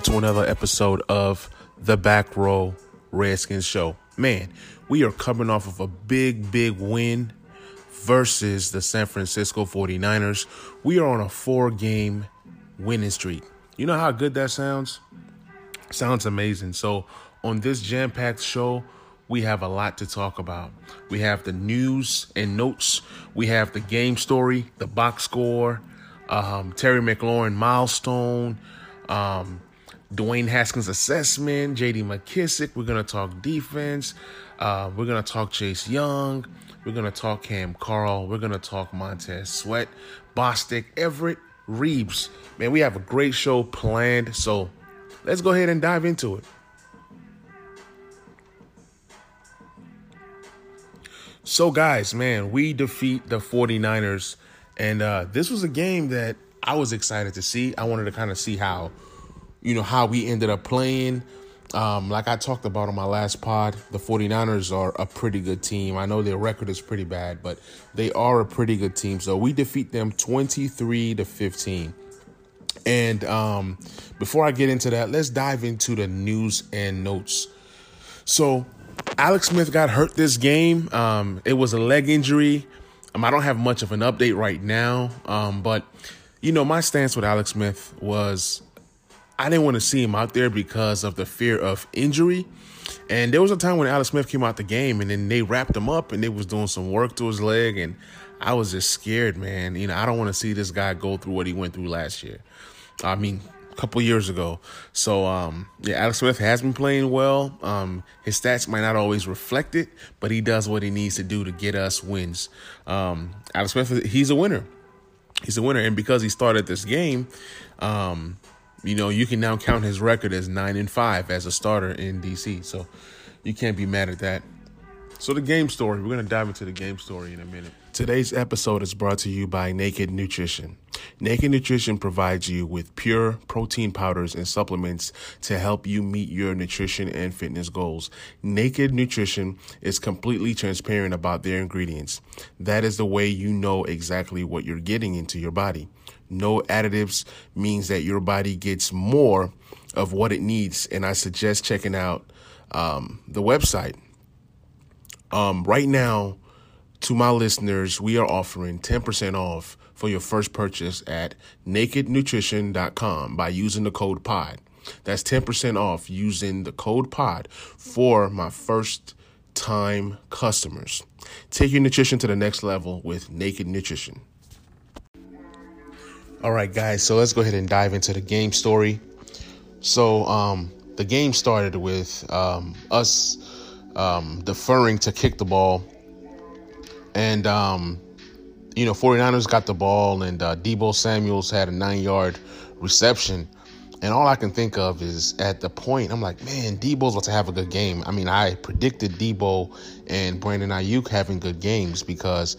Welcome to another episode of the Back Row Redskins Show. Man, we are coming off of a big, big win versus the San Francisco 49ers. We are on a four game winning streak. You know how good that sounds? Sounds amazing. So, on this jam packed show, we have a lot to talk about. We have the news and notes, we have the game story, the box score, um, Terry McLaurin milestone, um, Dwayne Haskins assessment, JD McKissic. We're going to talk defense. Uh, we're going to talk Chase Young. We're going to talk Kam Curl. We're going to talk Montez Sweat, Bostic, Everett, Reeves. Man, we have a great show planned. So let's go ahead and dive into it. So, guys, man, we defeat the 49ers. And uh, this was a game that I was excited to see. I wanted to kind of see how, you know, how we ended up playing. Um, like I talked about on my last pod, the 49ers are a pretty good team. I know their record is pretty bad, but they are a pretty good team. So we defeat them 23 to 15. And um, before I get into that, let's dive into the news and notes. So Alex Smith got hurt this game. Um, it was a leg injury. Um, I don't have much of an update right now, um, but you know my stance with Alex Smith was I didn't want to see him out there because of the fear of injury. And there was a time when Alex Smith came out the game and then they wrapped him up and they was doing some work to his leg and I was just scared, man. You know, I don't want to see this guy go through what he went through last year. I mean, a couple years ago. So um, yeah, Alex Smith has been playing well. Um, his stats might not always reflect it, but he does what he needs to do to get us wins. Um, Alex Smith, he's a winner. He's a winner, and because he started this game, um, you know, you can now count his record as nine and five as a starter in DC. So you can't be mad at that. So the game story, we're gonna dive into the game story in a minute. Today's episode is brought to you by Naked Nutrition. Naked Nutrition provides you with pure protein powders and supplements to help you meet your nutrition and fitness goals. Naked Nutrition is completely transparent about their ingredients. That is the way you know exactly what you're getting into your body. No additives means that your body gets more of what it needs. And I suggest checking out um, the website. Um, right now, to my listeners, we are offering 10% off for your first purchase at nakednutrition.com by using the code POD. That's 10% off using the code POD for my first time customers. Take your nutrition to the next level with Naked Nutrition. All right, guys, so let's go ahead and dive into the game story. So, um, the game started with um, us um, deferring to kick the ball. And, um, you know, 49ers got the ball, and uh, Deebo Samuels had a nine yard reception. And all I can think of is at the point, I'm like, man, Deebo's about to have a good game. I mean, I predicted Deebo and Brandon Aiyuk having good games because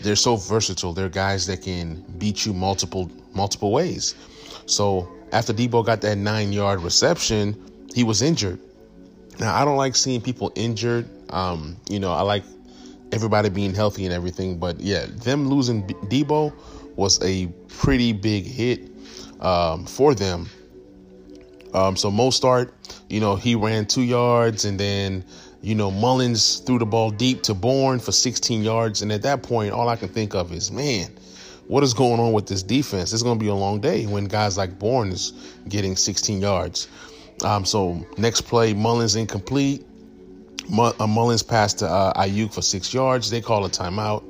they're so versatile. They're guys that can beat you multiple multiple ways. So after Deebo got that nine yard reception, he was injured. Now I don't like seeing people injured. Um, you know, I like everybody being healthy and everything, but yeah, them losing Deebo was a pretty big hit um, for them. Um, so Mostert, you know, he ran two yards and then you know, Mullens threw the ball deep to Bourne for 16 yards. And at that point, all I can think of is, man, what is going on with this defense? It's going to be a long day when guys like Bourne is getting 16 yards. Um, so next play, Mullens incomplete. uh, Mullens passed to uh, Aiyuk for six yards. They call a timeout.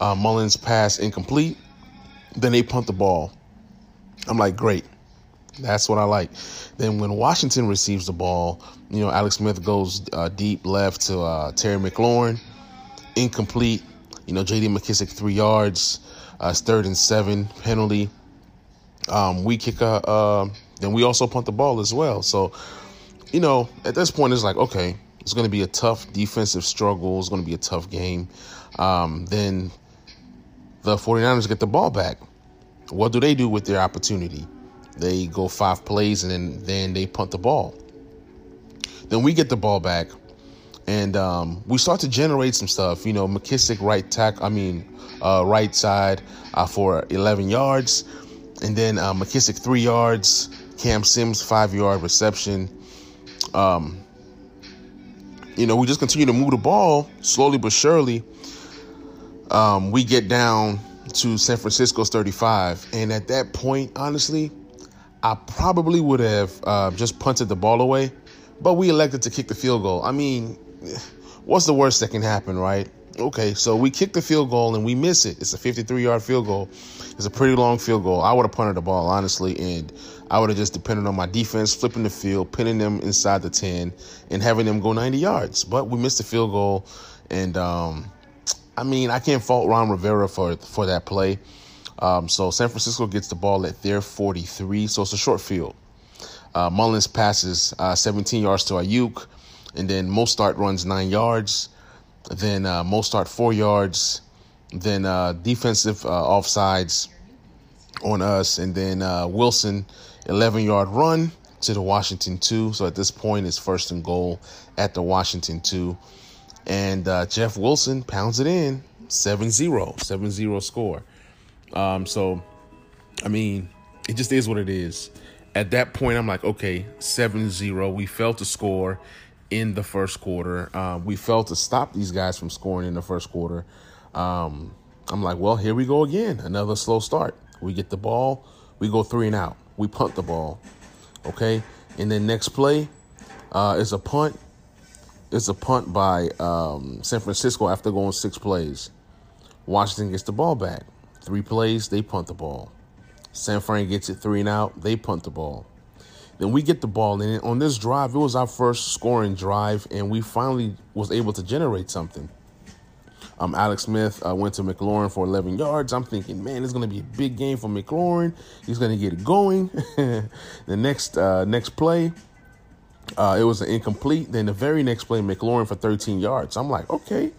Uh, Mullens pass incomplete. Then they punt the ball. I'm like, great. That's what I like. Then when Washington receives the ball, you know, Alex Smith goes uh, deep left to uh, Terry McLaurin, incomplete. You know, J.D. McKissic three yards, uh, third and seven penalty. Um, we kick a, uh, then we also punt the ball as well. So, you know, at this point, it's like okay, it's going to be a tough defensive struggle. It's going to be a tough game. Um, then the 49ers get the ball back. What do they do with their opportunity? They go five plays and then then they punt the ball. Then we get the ball back, and um, we start to generate some stuff. You know, McKissic right tack, I mean, uh, right side uh, for 11 yards. And then uh, McKissic three yards, Cam Sims five yard reception. Um, you know, we just continue to move the ball slowly but surely. Um, we get down to San Francisco's 35, and at that point, honestly, I probably would have uh, just punted the ball away, but we elected to kick the field goal. I mean, what's the worst that can happen, right? Okay, so we kick the field goal and we miss it. It's a 53 yard field goal. It's a pretty long field goal. I would have punted the ball, honestly, and I would have just depended on my defense flipping the field, pinning them inside the 10, and having them go 90 yards. But we missed the field goal, and um, I mean, I can't fault Ron Rivera for for that play. Um, so San Francisco gets the ball at their 43, so it's a short field. Uh, Mullens passes uh, 17 yards to Aiyuk, and then Mostert runs nine yards. Then uh, Mostert four yards. Then uh, defensive uh, offsides on us, and then uh, Wilson 11 yard run to the Washington two. So at this point, it's first and goal at the Washington two. And uh, Jeff Wilson pounds it in 7 0, 7 0 score. Um, so, I mean, it just is what it is. At that point, I'm like, okay, 7 0. We failed to score in the first quarter. Uh, we failed to stop these guys from scoring in the first quarter. Um, I'm like, well, here we go again. Another slow start. We get the ball, we go three and out. We punt the ball. Okay. And then next play uh, is a punt. It's a punt by um, San Francisco after going six plays. Washington gets the ball back. Three plays, they punt the ball. San Fran gets it three and out, they punt the ball. Then we get the ball, and on this drive, it was our first scoring drive, and we finally was able to generate something. Um, Alex Smith uh, went to McLaurin for 11 yards. I'm thinking, man, it's going to be a big game for McLaurin. He's going to get it going. the next uh, next play, uh, it was an incomplete. Then the very next play, McLaurin for 13 yards. I'm like, okay,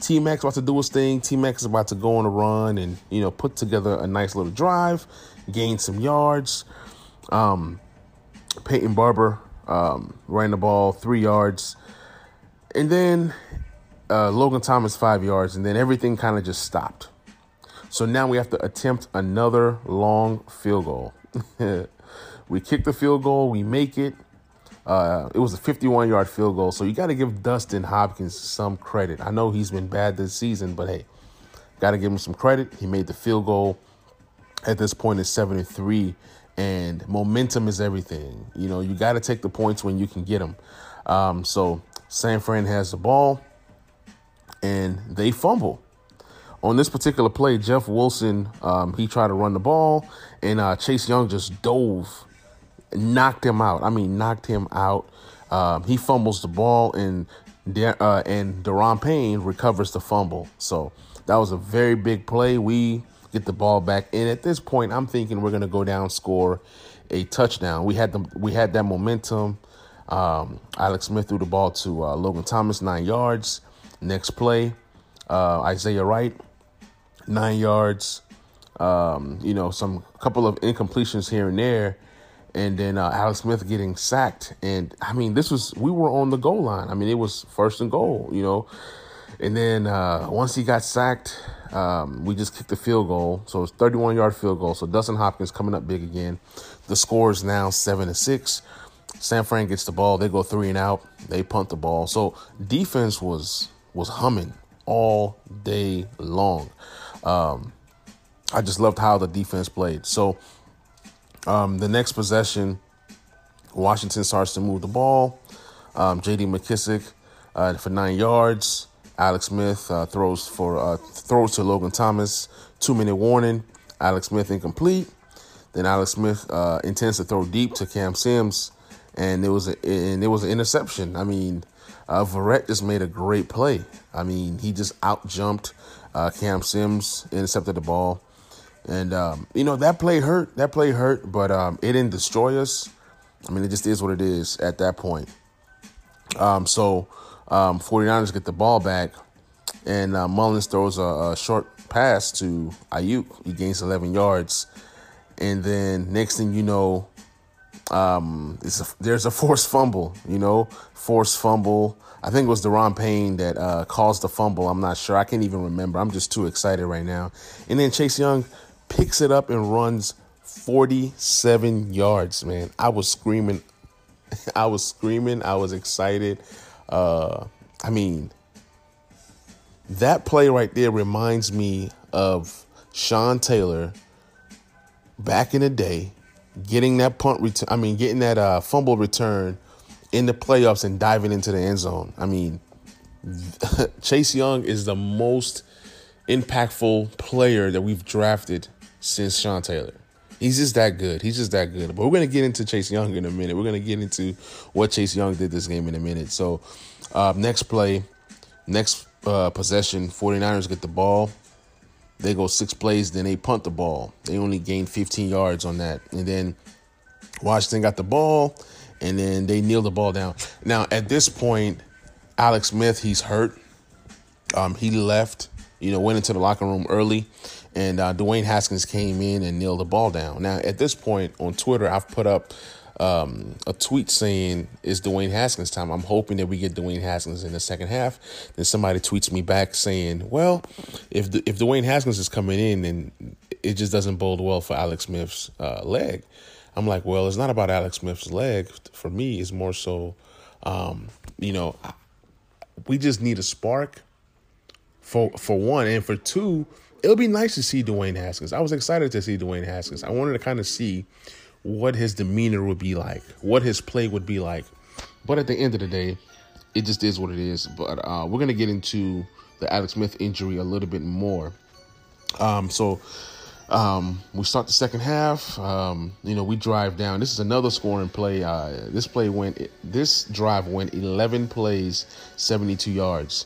T Max about to do his thing. T Max is about to go on a run and you know put together a nice little drive, gain some yards. Um, Peyton Barber um, ran the ball three yards, and then uh, Logan Thomas five yards, and then everything kind of just stopped. So now we have to attempt another long field goal. we kick the field goal, we make it. Uh, it was a 51 yard field goal, so you got to give Dustin Hopkins some credit. I know he's been bad this season, but hey, got to give him some credit. He made the field goal. At this point, it's 73, and momentum is everything. You know, you got to take the points when you can get them. Um, so San Fran has the ball, and they fumble. On this particular play, Jeff Wilson, um, he tried to run the ball, and uh, Chase Young just dove knocked him out. I mean, knocked him out. Um, he fumbles the ball, and De- uh, and Daron Payne recovers the fumble. So that was a very big play. We get the ball back, and at this point, I'm thinking we're gonna go down, score a touchdown. We had the we had that momentum. Um, Alex Smith threw the ball to uh, Logan Thomas, nine yards. Next play, uh, Isaiah Wright, nine yards. Um, you know, some couple of incompletions here and there, and then uh, Alex Smith getting sacked. And I mean, this was we were on the goal line. I mean, it was first and goal, you know. And then uh, once he got sacked, um, we just kicked the field goal. So it's 31 yard field goal. So Dustin Hopkins coming up big again. The score is now seven to six. San Fran gets the ball. They go three and out. They punt the ball. So defense was was humming all day long. Um, I just loved how the defense played. So um, the next possession, Washington starts to move the ball. Um, J.D. McKissic uh, for nine yards. Alex Smith uh, throws for uh, throws to Logan Thomas. Two minute warning. Alex Smith incomplete. Then Alex Smith uh, intends to throw deep to Cam Sims, and it was a, and it was an interception. I mean, uh, Verrett just made a great play. I mean, he just out jumped uh, Cam Sims, intercepted the ball. And um, you know that play hurt. That play hurt, but um, it didn't destroy us. I mean, it just is what it is at that point. Um, so um, 49ers get the ball back, and uh, Mullens throws a, a, short pass to Aiyuk. He gains 11 yards, and then next thing you know, um, a, there's a forced fumble. You know, forced fumble. I think it was Daron Payne that uh, caused the fumble. I'm not sure. I can't even remember. I'm just too excited right now. And then Chase Young picks it up and runs 47 yards, man. I was screaming. I was screaming. I was excited. Uh, I mean, that play right there reminds me of Sean Taylor back in the day getting that punt return. I mean, getting that uh, fumble return in the playoffs and diving into the end zone. I mean, Chase Young is the most impactful player that we've drafted since Sean Taylor. He's just that good. He's just that good. But we're going to get into Chase Young in a minute. We're going to get into what Chase Young did this game in a minute. So, uh, next play, next uh, possession, 49ers get the ball. They go six plays, then they punt the ball. They only gained 15 yards on that. And then Washington got the ball, and then they kneel the ball down. Now, at this point, Alex Smith, he's hurt. Um, he left, you know, went into the locker room early, and uh, Dwayne Haskins came in and kneeled the ball down. Now, at this point on Twitter, I've put up um, a tweet saying it's Dwayne Haskins time. I'm hoping that we get Dwayne Haskins in the second half. Then somebody tweets me back saying, "Well, if the, if Dwayne Haskins is coming in, then it just doesn't bode well for Alex Smith's uh, leg." I'm like, "Well, it's not about Alex Smith's leg. For me, it's more so, um, you know, we just need a spark for for one, and for two." It'll be nice to see Dwayne Haskins. I was excited to see Dwayne Haskins. I wanted to kind of see what his demeanor would be like, what his play would be like. But at the end of the day, it just is what it is. But uh, we're gonna get into the Alex Smith injury a little bit more. Um, so um, we start the second half. Um, you know, we drive down. This is another scoring play. Uh, this play went. This drive went 11 plays, 72 yards.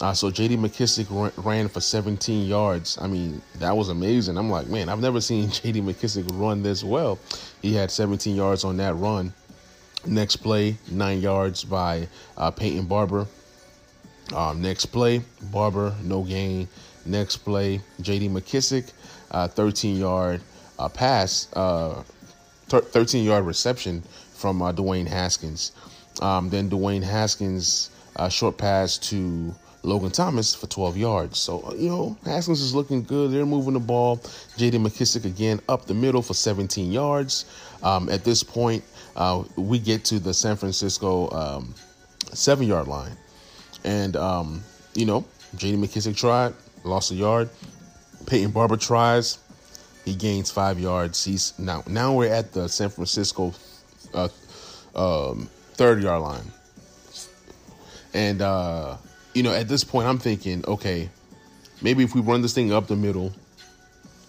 Uh, so J.D. McKissic ran for 17 yards. I mean, that was amazing. I'm like, man, I've never seen J.D. McKissic run this well. He had 17 yards on that run. Next play, nine yards by uh, Peyton Barber. Um, next play, Barber, no gain. Next play, J.D. McKissic, uh, 13 yard uh, pass, uh, 13 yard reception from uh, Dwayne Haskins. Um, then Dwayne Haskins, short pass to Logan Thomas for 12 yards. So, uh, you know, Haskins is looking good. They're moving the ball. J.D. McKissic again up the middle for 17 yards. Um, at this point, uh, we get to the San Francisco um, seven yard line. And, um, you know, J.D. McKissic tried, lost a yard. Peyton Barber tries. He gains five yards. He's now now we're at the San Francisco uh, um, third yard line, and uh, you know, at this point, I'm thinking, okay, maybe if we run this thing up the middle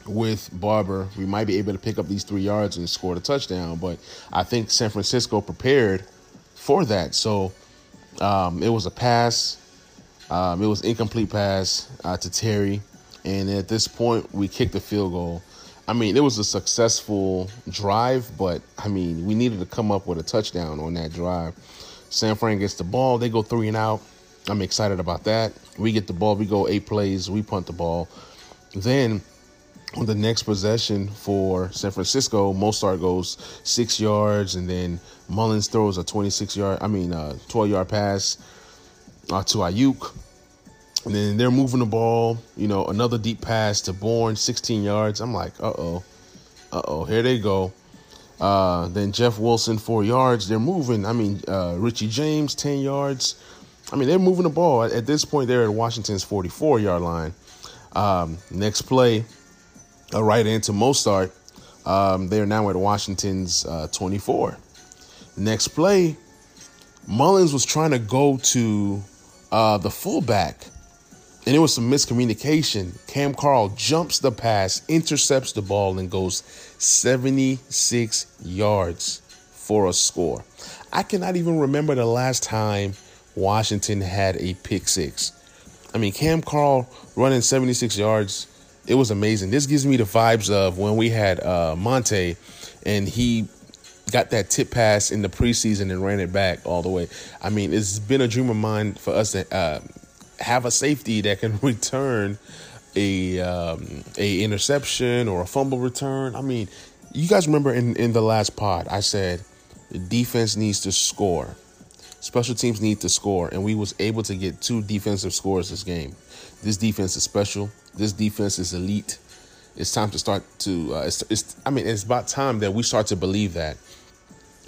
with Barber, we might be able to pick up these three yards and score the touchdown. But I think San Francisco prepared for that. So um, it was a pass. Um, it was incomplete pass uh, to Terry, and at this point, we kicked the field goal. I mean, it was a successful drive, but I mean, we needed to come up with a touchdown on that drive. San Fran gets the ball. They go three and out. I'm excited about that. We get the ball, we go eight plays, we punt the ball. Then on the next possession for San Francisco, Mostert goes six yards, and then Mullens throws a 26 yard, I mean, a 12 yard pass uh, to Aiyuk. And then they're moving the ball, you know, another deep pass to Bourne, 16 yards. I'm like, uh oh, uh oh, here they go. Uh, then Jeff Wilson, four yards. They're moving. I mean, uh, Richie James, 10 yards. I mean, they're moving the ball. At this point, they're at Washington's 44 yard line. Um, next play, a right into Mostert. Um, they're now at Washington's uh, 24. Next play, Mullens was trying to go to uh, the fullback, and it was some miscommunication. Kam Curl jumps the pass, intercepts the ball, and goes 76 yards for a score. I cannot even remember the last time Washington had a pick six. I mean, Kam Curl running 76 yards, it was amazing. This gives me the vibes of when we had uh, Monte and he got that tip pass in the preseason and ran it back all the way. I mean, it's been a dream of mine for us to uh, have a safety that can return a um, a interception or a fumble return. I mean, you guys remember in in the last pod I said the defense needs to score. Special teams need to score, and we was able to get two defensive scores this game. This defense is special. This defense is elite. it's time to start to. Uh, it's, it's, I mean, it's about time that we start to believe that.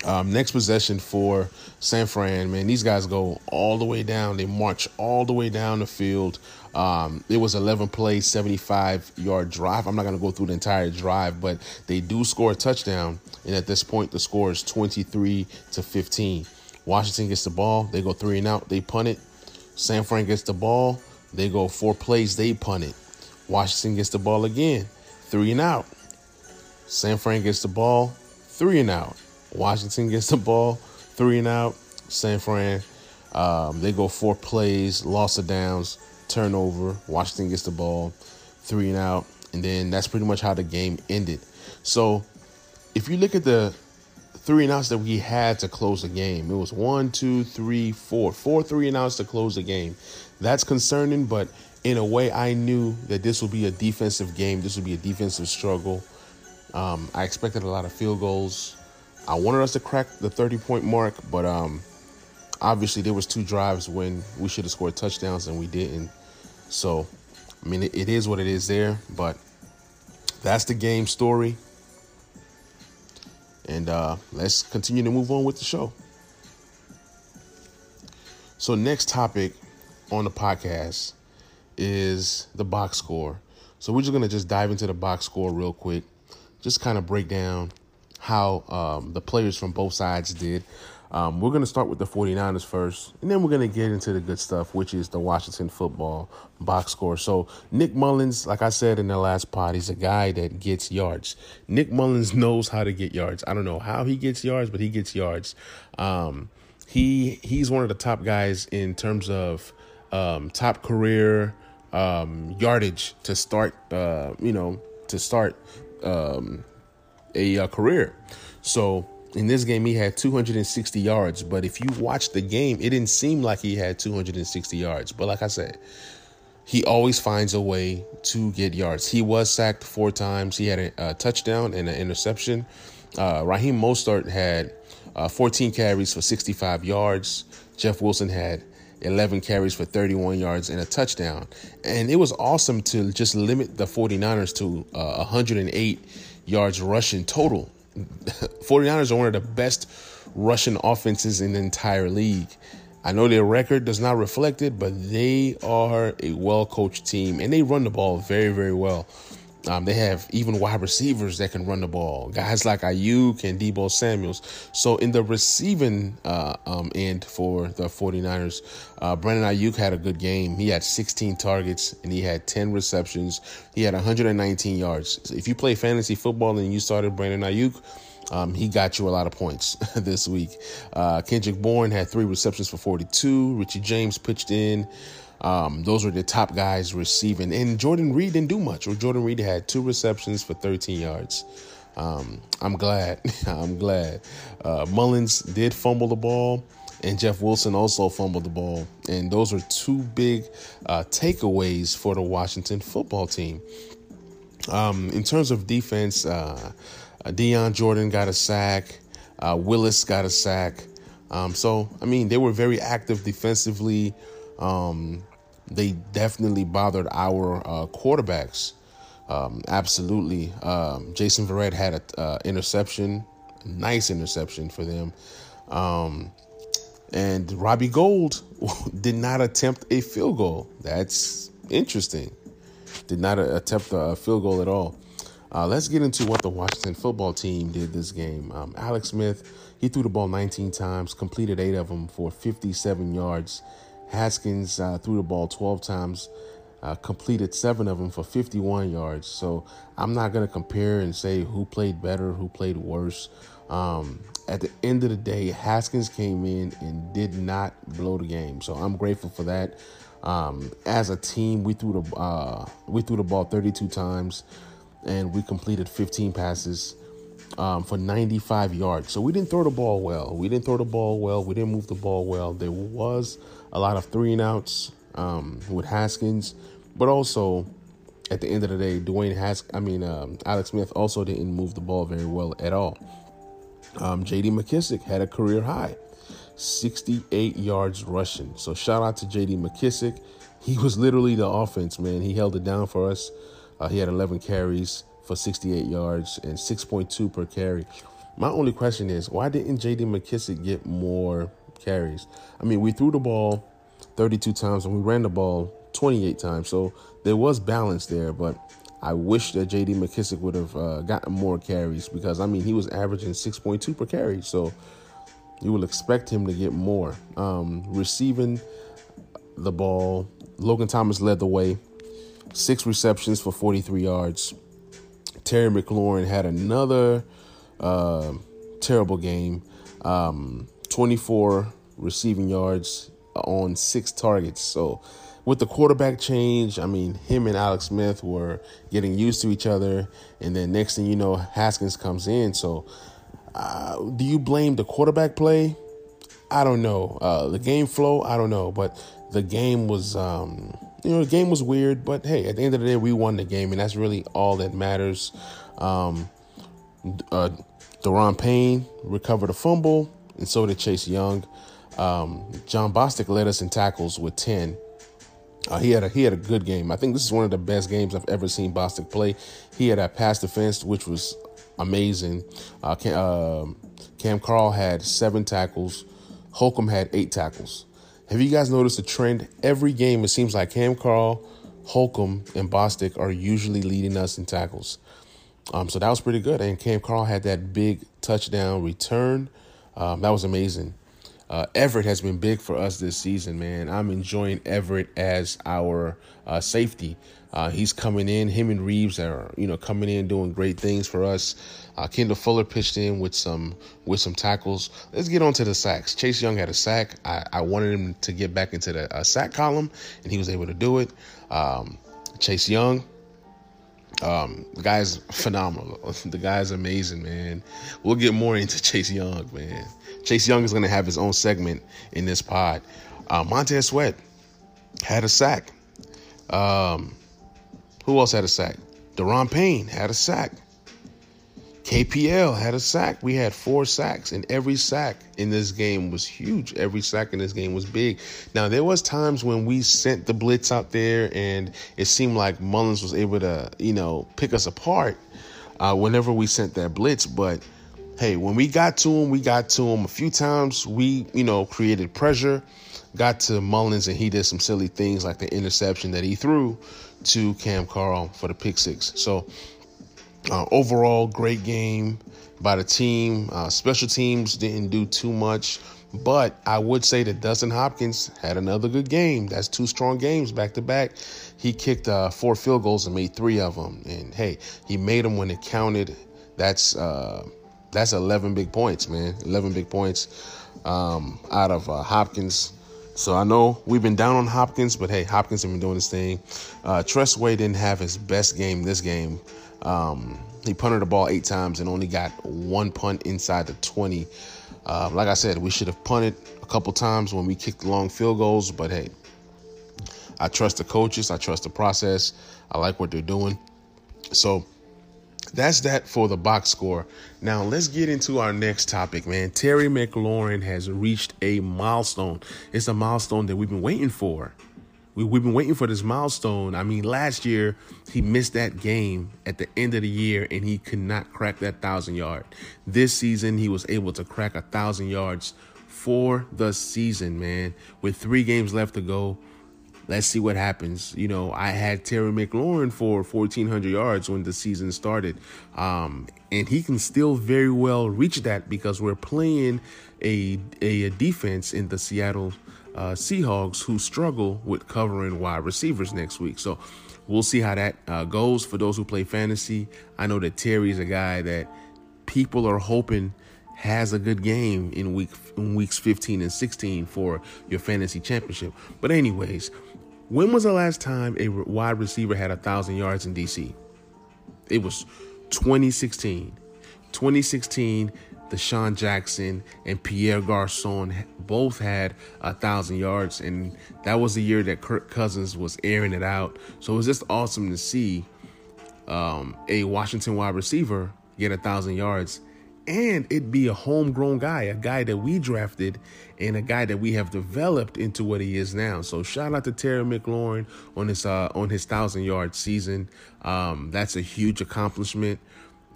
Um, next possession for San Fran, man, these guys go all the way down. They march all the way down the field. Um, it was 11 play, 75 yard drive. I'm not going to go through the entire drive, but they do score a touchdown. And at this point, the score is 23 to 15. Washington gets the ball. They go three and out. They punt it. San Fran gets the ball. They go four plays. They punt it. Washington gets the ball again. Three and out. San Fran gets the ball. Three and out. Washington gets the ball. Three and out. San Fran. Um, they go four plays, loss of downs, turnover. Washington gets the ball, three and out, and then that's pretty much how the game ended. So, if you look at the three and outs that we had to close the game, it was one, two, three, four, four three and outs to close the game. That's concerning, but in a way, I knew that this would be a defensive game. This would be a defensive struggle. Um, I expected a lot of field goals. I wanted us to crack the 30 point mark, but um, obviously there was two drives when we should have scored touchdowns and we didn't. So, I mean, it, it is what it is there, but that's the game story. And uh, let's continue to move on with the show. So, next topic on the podcast is the box score. So, we're just going to just dive into the box score real quick, just kind of break down how um, the players from both sides did. Um, we're going to start with the 49ers first, and then we're going to get into the good stuff, which is the Washington football box score. So, Nick Mullens, like I said in the last pod, he's a guy that gets yards. Nick Mullens knows how to get yards. I don't know how he gets yards, but he gets yards. Um, he he's one of the top guys in terms of um, top career um, yardage to start, uh, you know, to start um, a, a uh, career. So in this game, he had 260 yards. But if you watch the game, it didn't seem like he had 260 yards. But like I said, he always finds a way to get yards. He was sacked four times. He had a, a touchdown and an interception. Uh, Raheem Mostert had uh, 14 carries for 65 yards. Jeff Wilson had 11 carries for 31 yards and a touchdown. And it was awesome to just limit the 49ers to uh, 108 yards rushing total 49ers are one of the best rushing offenses in the entire league. I know their record does not reflect it, but they are a well coached team and they run the ball very, very well. Um, they have even wide receivers that can run the ball, guys like Aiyuk and Deebo Samuels. So, in the receiving uh, um, end for the 49ers, uh, Brandon Aiyuk had a good game. He had 16 targets and he had 10 receptions. He had 119 yards. So if you play fantasy football and you started Brandon Aiyuk, um, he got you a lot of points this week. Uh, Kendrick Bourne had three receptions for 42. Richie James pitched in. Um, those were the top guys receiving. And Jordan Reed didn't do much. Or Jordan Reed had two receptions for 13 yards. Um, I'm glad. I'm glad. Uh, Mullens did fumble the ball, and Jeff Wilson also fumbled the ball. And those are two big uh, takeaways for the Washington football team. Um, in terms of defense, uh, Dion Jordan got a sack. Uh, Willis got a sack. Um, so, I mean, they were very active defensively. Um, they definitely bothered our uh, quarterbacks. Um, absolutely. Um, Jason Verrett had an uh, interception, nice interception for them. Um, and Robbie Gould did not attempt a field goal. That's interesting. Did not attempt a field goal at all. Uh, let's get into what the Washington football team did this game. Um, Alex Smith, he threw the ball 19 times, completed eight of them for 57 yards Haskins uh, threw the ball 12 times, uh, completed seven of them for 51 yards. So I'm not going to compare and say who played better, who played worse. Um, at the end of the day, Haskins came in and did not blow the game. So I'm grateful for that. Um, as a team, we threw the uh, we threw the ball 32 times, and we completed 15 passes um, for 95 yards. So we didn't throw the ball well. We didn't throw the ball well. We didn't move the ball well. There was a lot of three and outs um, with Haskins, but also at the end of the day, Dwayne Hask, I mean um, Alex Smith also didn't move the ball very well at all. Um, J.D. McKissic had a career high, 68 yards rushing. So shout out to J.D. McKissic. He was literally the offense, man. He held it down for us. Uh, he had 11 carries for 68 yards and 6.2 per carry. My only question is why didn't J.D. McKissic get more carries? I mean, we threw the ball 32 times and we ran the ball 28 times, so there was balance there. But I wish that J.D. McKissic would have uh, gotten more carries because I mean he was averaging 6.2 per carry, so you will expect him to get more. Um, receiving the ball, Logan Thomas led the way, six receptions for 43 yards. Terry McLaurin had another uh, terrible game, um, 24 receiving yards on six targets. So, with the quarterback change, I mean, him and Alex Smith were getting used to each other. And then next thing you know, Haskins comes in. So, uh, do you blame the quarterback play? I don't know. Uh, the game flow, I don't know. But the game was, um, you know, the game was weird. But hey, at the end of the day, we won the game, and that's really all that matters. Um, uh, Daron Payne recovered a fumble, and so did Chase Young. Um, Jon Bostic led us in tackles with 10. Uh, he had a he had a good game. I think this is one of the best games I've ever seen Bostic play. He had a pass defense, which was amazing. Uh, Cam, uh, Kam Curl had seven tackles. Holcomb had eight tackles. Have you guys noticed a trend? Every game, it seems like Kam Curl, Holcomb, and Bostic are usually leading us in tackles. Um, so that was pretty good. And Kam Curl had that big touchdown return. Um, that was amazing. Uh, Everett has been big for us this season, man. I'm enjoying Everett as our uh, safety. Uh, he's coming in. Him and Reeves are, you know, coming in doing great things for us. Uh, Kendall Fuller pitched in with some with some tackles. Let's get on to the sacks. Chase Young had a sack. I, I wanted him to get back into the uh, sack column, and he was able to do it. Um, Chase Young, um, the guy's phenomenal. The guy's amazing, man. We'll get more into Chase Young, man. Chase Young is going to have his own segment in this pod. Uh, Montez Sweat had a sack. Um, who else had a sack? Daron Payne had a sack. KPL had a sack. We had four sacks, and every sack in this game was huge. Every sack in this game was big. Now there was times when we sent the blitz out there, and it seemed like Mullens was able to, you know, pick us apart uh, whenever we sent that blitz. But hey, when we got to him, we got to him a few times. We, you know, created pressure, got to Mullens, and he did some silly things like the interception that he threw to Kam Curl for the pick six. So uh, overall, great game by the team. Uh, special teams didn't do too much, but I would say that Dustin Hopkins had another good game. That's two strong games back to back. He kicked uh, four field goals and made three of them. And hey, he made them when it counted. That's uh, that's 11 big points, man. 11 big points um, out of uh, Hopkins. So I know we've been down on Hopkins, but hey, Hopkins has been doing his thing. Uh, Tress Way didn't have his best game this game. Um, he punted the ball eight times and only got one punt inside the 20. Uh, like I said, we should have punted a couple times when we kicked long field goals, but hey, I trust the coaches. I trust the process. I like what they're doing. So that's that for the box score. Now let's get into our next topic, man. Terry McLaurin has reached a milestone. It's a milestone that we've been waiting for. We, we've been waiting for this milestone. I mean, last year he missed that game at the end of the year and he could not crack that thousand yard. This season he was able to crack a thousand yards for the season, man. With three games left to go, let's see what happens. You know, I had Terry McLaurin for 1,400 yards when the season started, um, and he can still very well reach that because we're playing a a, defense in the Seattle uh, Seahawks who struggle with covering wide receivers next week. So we'll see how that uh, goes for those who play fantasy. I know that Terry's a guy that people are hoping has a good game in week in weeks 15 and 16 for your fantasy championship. But anyways, when was the last time a wide receiver had a thousand yards in DC? It was 2016. 2016, DeSean Jackson and Pierre Garcon both had a thousand yards, and that was the year that Kirk Cousins was airing it out. So it was just awesome to see um, a Washington wide receiver get a thousand yards and it be a homegrown guy, a guy that we drafted and a guy that we have developed into what he is now. So shout out to Terry McLaurin on his uh, on his thousand yard season. Um, that's a huge accomplishment.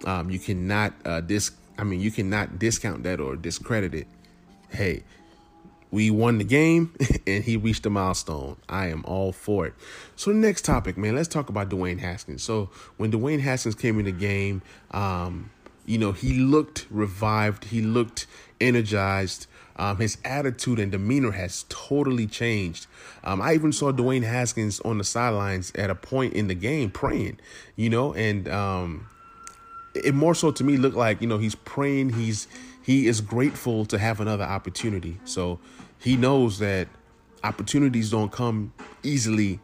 Um, you cannot uh, dis I mean you cannot discount that or discredit it. Hey, we won the game and he reached a milestone. I am all for it. So next topic, man, let's talk about Dwayne Haskins. So when Dwayne Haskins came in the game, um, you know, he looked revived. He looked energized. Um, his attitude and demeanor has totally changed. Um, I even saw Dwayne Haskins on the sidelines at a point in the game praying, you know, and um, it more so to me looked like, you know, he's praying. He's he is grateful to have another opportunity. So he knows that opportunities don't come easily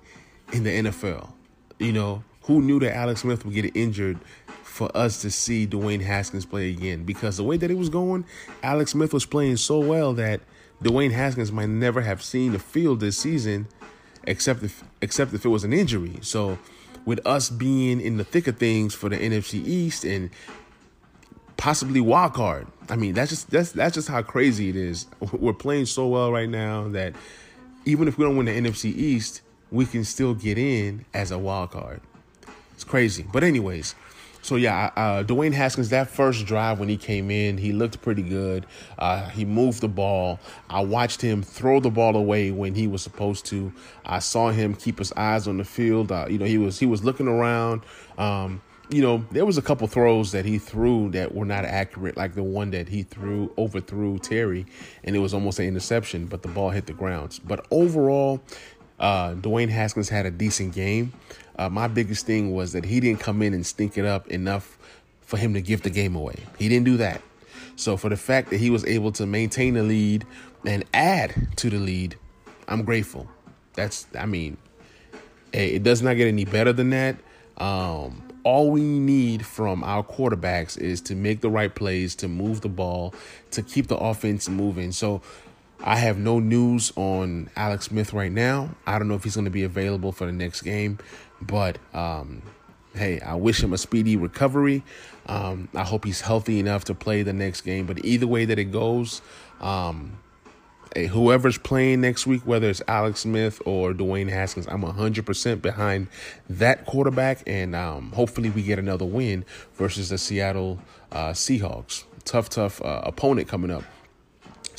in the NFL. You know, who knew that Alex Smith would get injured for us to see Dwayne Haskins play again because the way that it was going, Alex Smith was playing so well that Dwayne Haskins might never have seen the field this season, except if except if it was an injury. So, with us being in the thick of things for the NFC East and possibly wild card, I mean that's just that's that's just how crazy it is. We're playing so well right now that even if we don't win the NFC East, we can still get in as a wild card. It's crazy, but anyways. So yeah, uh, Dwayne Haskins, that first drive when he came in, he looked pretty good. Uh, he moved the ball. I watched him throw the ball away when he was supposed to. I saw him keep his eyes on the field. Uh, you know, he was he was looking around. Um, you know, there was a couple throws that he threw that were not accurate, like the one that he threw overthrew Terry, and it was almost an interception, but the ball hit the ground. But overall, uh, Dwayne Haskins had a decent game. Uh, my biggest thing was that he didn't come in and stink it up enough for him to give the game away. He didn't do that. So for the fact that he was able to maintain the lead and add to the lead, I'm grateful. That's I mean, it does not get any better than that. Um, all we need from our quarterbacks is to make the right plays, to move the ball, to keep the offense moving. So I have no news on Alex Smith right now. I don't know if he's going to be available for the next game, but um, hey, I wish him a speedy recovery. Um, I hope he's healthy enough to play the next game. But either way that it goes, um, hey, whoever's playing next week, whether it's Alex Smith or Dwayne Haskins, I'm 100% behind that quarterback. And um, hopefully we get another win versus the Seattle uh, Seahawks. Tough, tough uh, opponent coming up.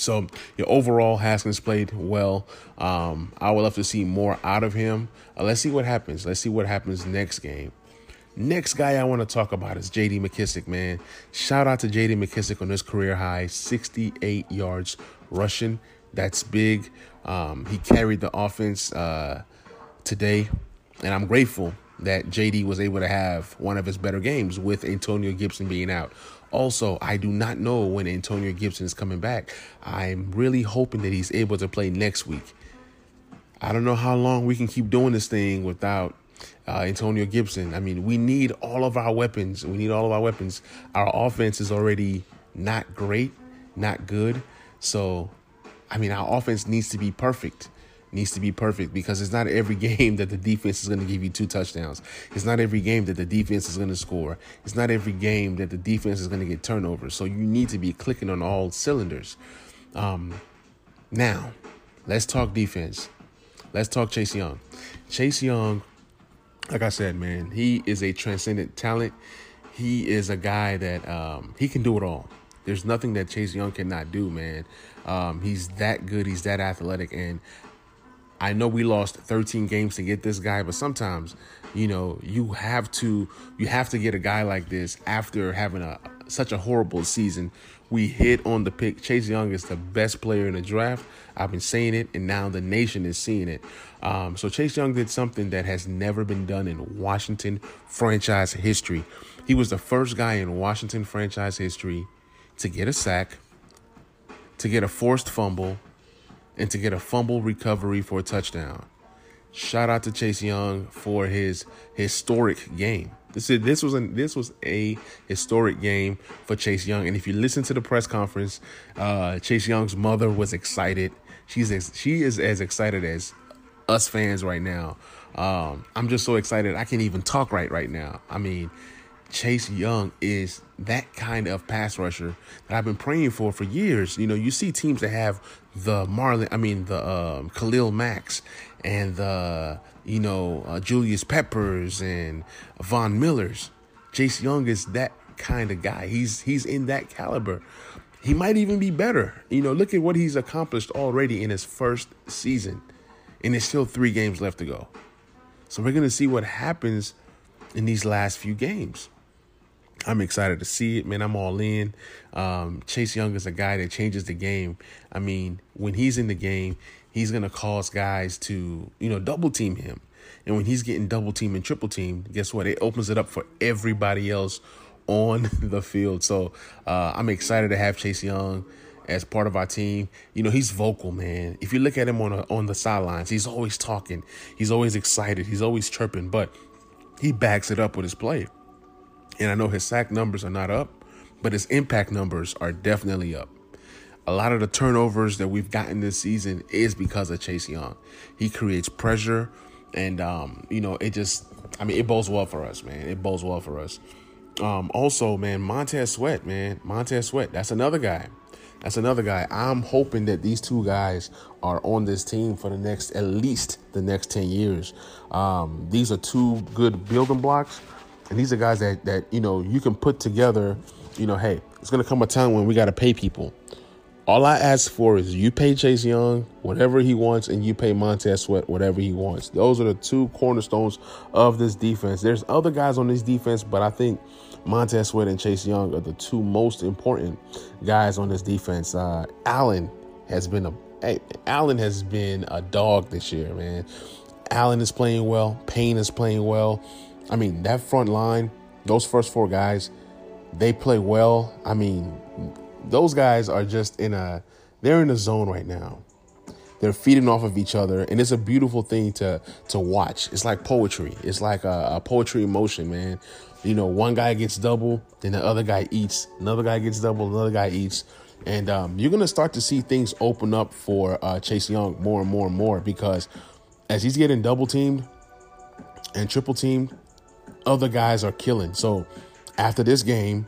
So, yeah, overall, Haskins played well. Um, I would love to see more out of him. Uh, let's see what happens. Let's see what happens next game. Next guy I want to talk about is J.D. McKissic, man. Shout out to J.D. McKissic on his career high, 68 yards rushing. That's big. Um, he carried the offense uh, today, and I'm grateful that JD was able to have one of his better games with Antonio Gibson being out. Also, I do not know when Antonio Gibson is coming back. I'm really hoping that he's able to play next week. I don't know how long we can keep doing this thing without uh, Antonio Gibson. I mean, we need all of our weapons. We need all of our weapons. Our offense is already not great, not good. So, I mean, our offense needs to be perfect needs to be perfect because it's not every game that the defense is going to give you two touchdowns. It's not every game that the defense is going to score. It's not every game that the defense is going to get turnovers. So you need to be clicking on all cylinders. Um, now, let's talk defense. Let's talk Chase Young. Chase Young, like I said, man, he is a transcendent talent. He is a guy that um, he can do it all. There's nothing that Chase Young cannot do, man. Um, he's that good. He's that athletic, and I know we lost 13 games to get this guy, but sometimes, you know, you have to you have to get a guy like this after having a such a horrible season. We hit on the pick. Chase Young is the best player in the draft. I've been saying it, and now the nation is seeing it. Um, so Chase Young did something that has never been done in Washington franchise history. He was the first guy in Washington franchise history to get a sack, to get a forced fumble, and to get a fumble recovery for a touchdown. Shout out to Chase Young for his historic game. This is, this was a this was a historic game for Chase Young. And if you listen to the press conference, uh, Chase Young's mother was excited. She's as, she is as excited as us fans right now. Um, I'm just so excited I can't even talk right right now. I mean, Chase Young is that kind of pass rusher that I've been praying for for years. You know, you see teams that have the Marlin, I mean the um, Khalil Mack and the you know uh, Julius Peppers and Von Millers. Chase Young is that kind of guy. He's he's in that caliber. He might even be better. You know, look at what he's accomplished already in his first season, and there's still three games left to go. So we're gonna see what happens in these last few games. I'm excited to see it, man. I'm all in. Um, Chase Young is a guy that changes the game. I mean, when he's in the game, he's gonna cause guys to, you know, double team him. And when he's getting double team and triple team, guess what? It opens it up for everybody else on the field. So uh, I'm excited to have Chase Young as part of our team. You know, he's vocal, man. If you look at him on a, on the sidelines, he's always talking. He's always excited. He's always chirping, but he backs it up with his play. And I know his sack numbers are not up, but his impact numbers are definitely up. A lot of the turnovers that we've gotten this season is because of Chase Young. He creates pressure, and um, you know, it just, I mean, it bodes well for us, man. It bodes well for us. Um, also, man, Montez Sweat, man, Montez Sweat. That's another guy. That's another guy. I'm hoping that these two guys are on this team for the next, at least the next 10 years. Um, these are two good building blocks and these are guys that that you know you can put together. You know, hey, it's gonna come a time when we got to pay people. All I ask for is you pay Chase Young whatever he wants, and you pay Montez Sweat whatever he wants. Those are the two cornerstones of this defense. There's other guys on this defense, but I think Montez Sweat and Chase Young are the two most important guys on this defense. Uh, Allen has been a hey, Allen has been a dog this year, man. Allen is playing well. Payne is playing well. I mean, that front line, those first four guys, they play well. I mean, those guys are just in a they're in a zone right now. They're feeding off of each other, and it's a beautiful thing to to watch. It's like poetry. It's like a, a poetry emotion, man. You know, one guy gets double, then the other guy eats. Another guy gets double, another guy eats. And um, you're gonna start to see things open up for uh, Chase Young more and more and more because as he's getting double teamed and triple teamed, other guys are killing. So after this game,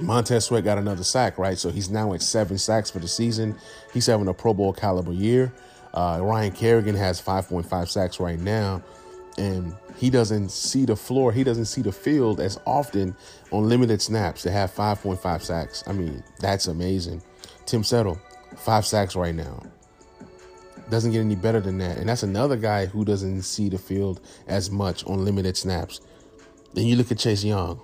Montez Sweat got another sack, right? So he's now at seven sacks for the season. He's having a Pro Bowl caliber year. Uh, Ryan Kerrigan has 5.5 sacks right now, and he doesn't see the floor. He doesn't see the field as often on limited snaps to have 5.5 sacks. I mean, that's amazing. Tim Settle, five sacks right now. Doesn't get any better than that. And that's another guy who doesn't see the field as much on limited snaps. Then you look at Chase Young.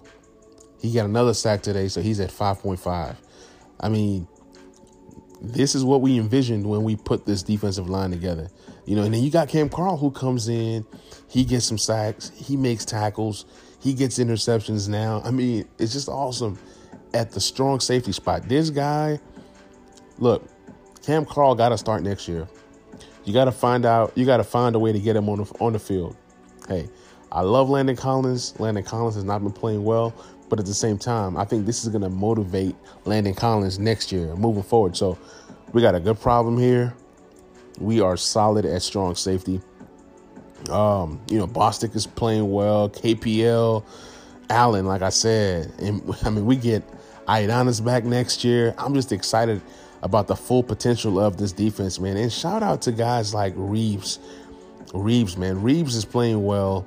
He got another sack today, so he's at 5.5. I mean, this is what we envisioned when we put this defensive line together. You know, and then you got Kam Curl who comes in, he gets some sacks, he makes tackles, he gets interceptions now. I mean, it's just awesome at the strong safety spot. This guy, look, Kam Curl got to start next year. You got to find out, you got to find a way to get him on the on the field. Hey, I love Landon Collins. Landon Collins has not been playing well, but at the same time, I think this is going to motivate Landon Collins next year moving forward. So we got a good problem here. We are solid at strong safety. Um, you know, Bostic is playing well. KPL, Allen, like I said, and I mean, we get Ioannidis back next year. I'm just excited about the full potential of this defense, man. And shout out to guys like Reeves. Reeves, man. Reeves is playing well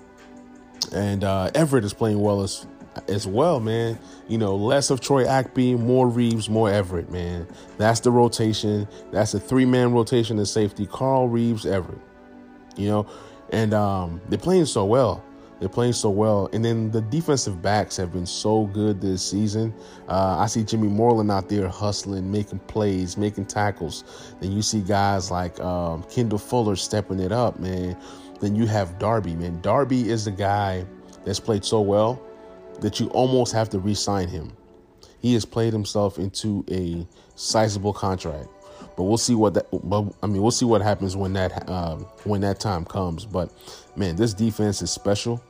and uh, Everett is playing well as as well, man. You know, less of Troy Apke, more Reeves, more Everett, man. That's the rotation. That's a three man rotation in safety. Curl Reeves, Everett. You know, and um, they're playing so well. They're playing so well, and then the defensive backs have been so good this season. Uh, I see Jimmy Moreland out there hustling, making plays, making tackles. Then you see guys like um, Kendall Fuller stepping it up, man. Then you have Darby, man. Darby is the guy that's played so well that you almost have to re-sign him. He has played himself into a sizable contract, but we'll see what that. But I mean, we'll see what happens when that um, when that time comes. But man, this defense is special.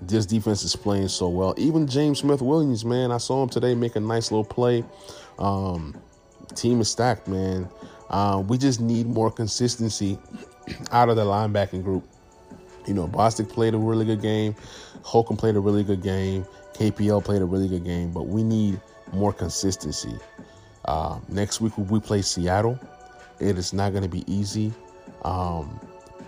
This defense is playing so well. Even James Smith Williams, man, I saw him today make a nice little play. Um, team is stacked, man. Uh, we just need more consistency out of the linebacking group. You know, Bostic played a really good game. Holcomb played a really good game. KPL played a really good game, but we need more consistency. Uh, next week we play Seattle. It is not going to be easy. Um,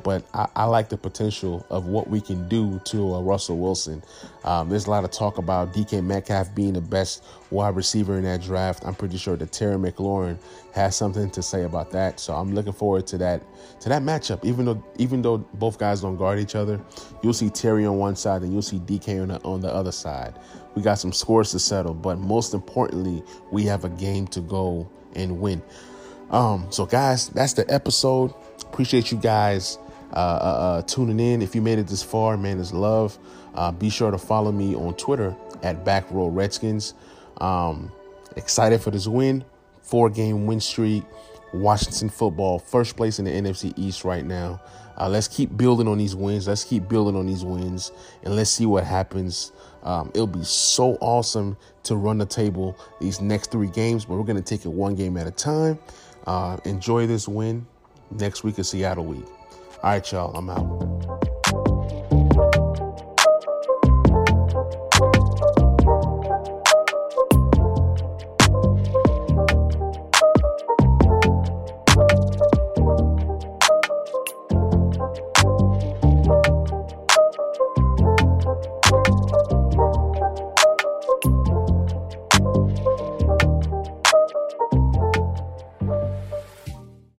but I, I, like the potential of what we can do to uh, Russell Wilson. Um, there's a lot of talk about DK Metcalf being the best wide receiver in that draft. I'm pretty sure that Terry McLaurin has something to say about that. So I'm looking forward to that to that matchup. Even though even though both guys don't guard each other, you'll see Terry on one side and you'll see DK on the, on the other side. We got some scores to settle, but most importantly, we have a game to go and win. Um, so guys, that's the episode. Appreciate you guys tuning in. If you made it this far, man, it's love. Uh, be sure to follow me on Twitter at Back Row Redskins. Um, excited for this win, four game win streak. Washington football, first place in the NFC East right now. Uh, let's keep building on these wins. Let's keep building on these wins, and let's see what happens. Um, it'll be so awesome to run the table these next three games, but we're going to take it one game at a time. Uh, enjoy this win. Next week is Seattle week. All right, y'all, I'm out.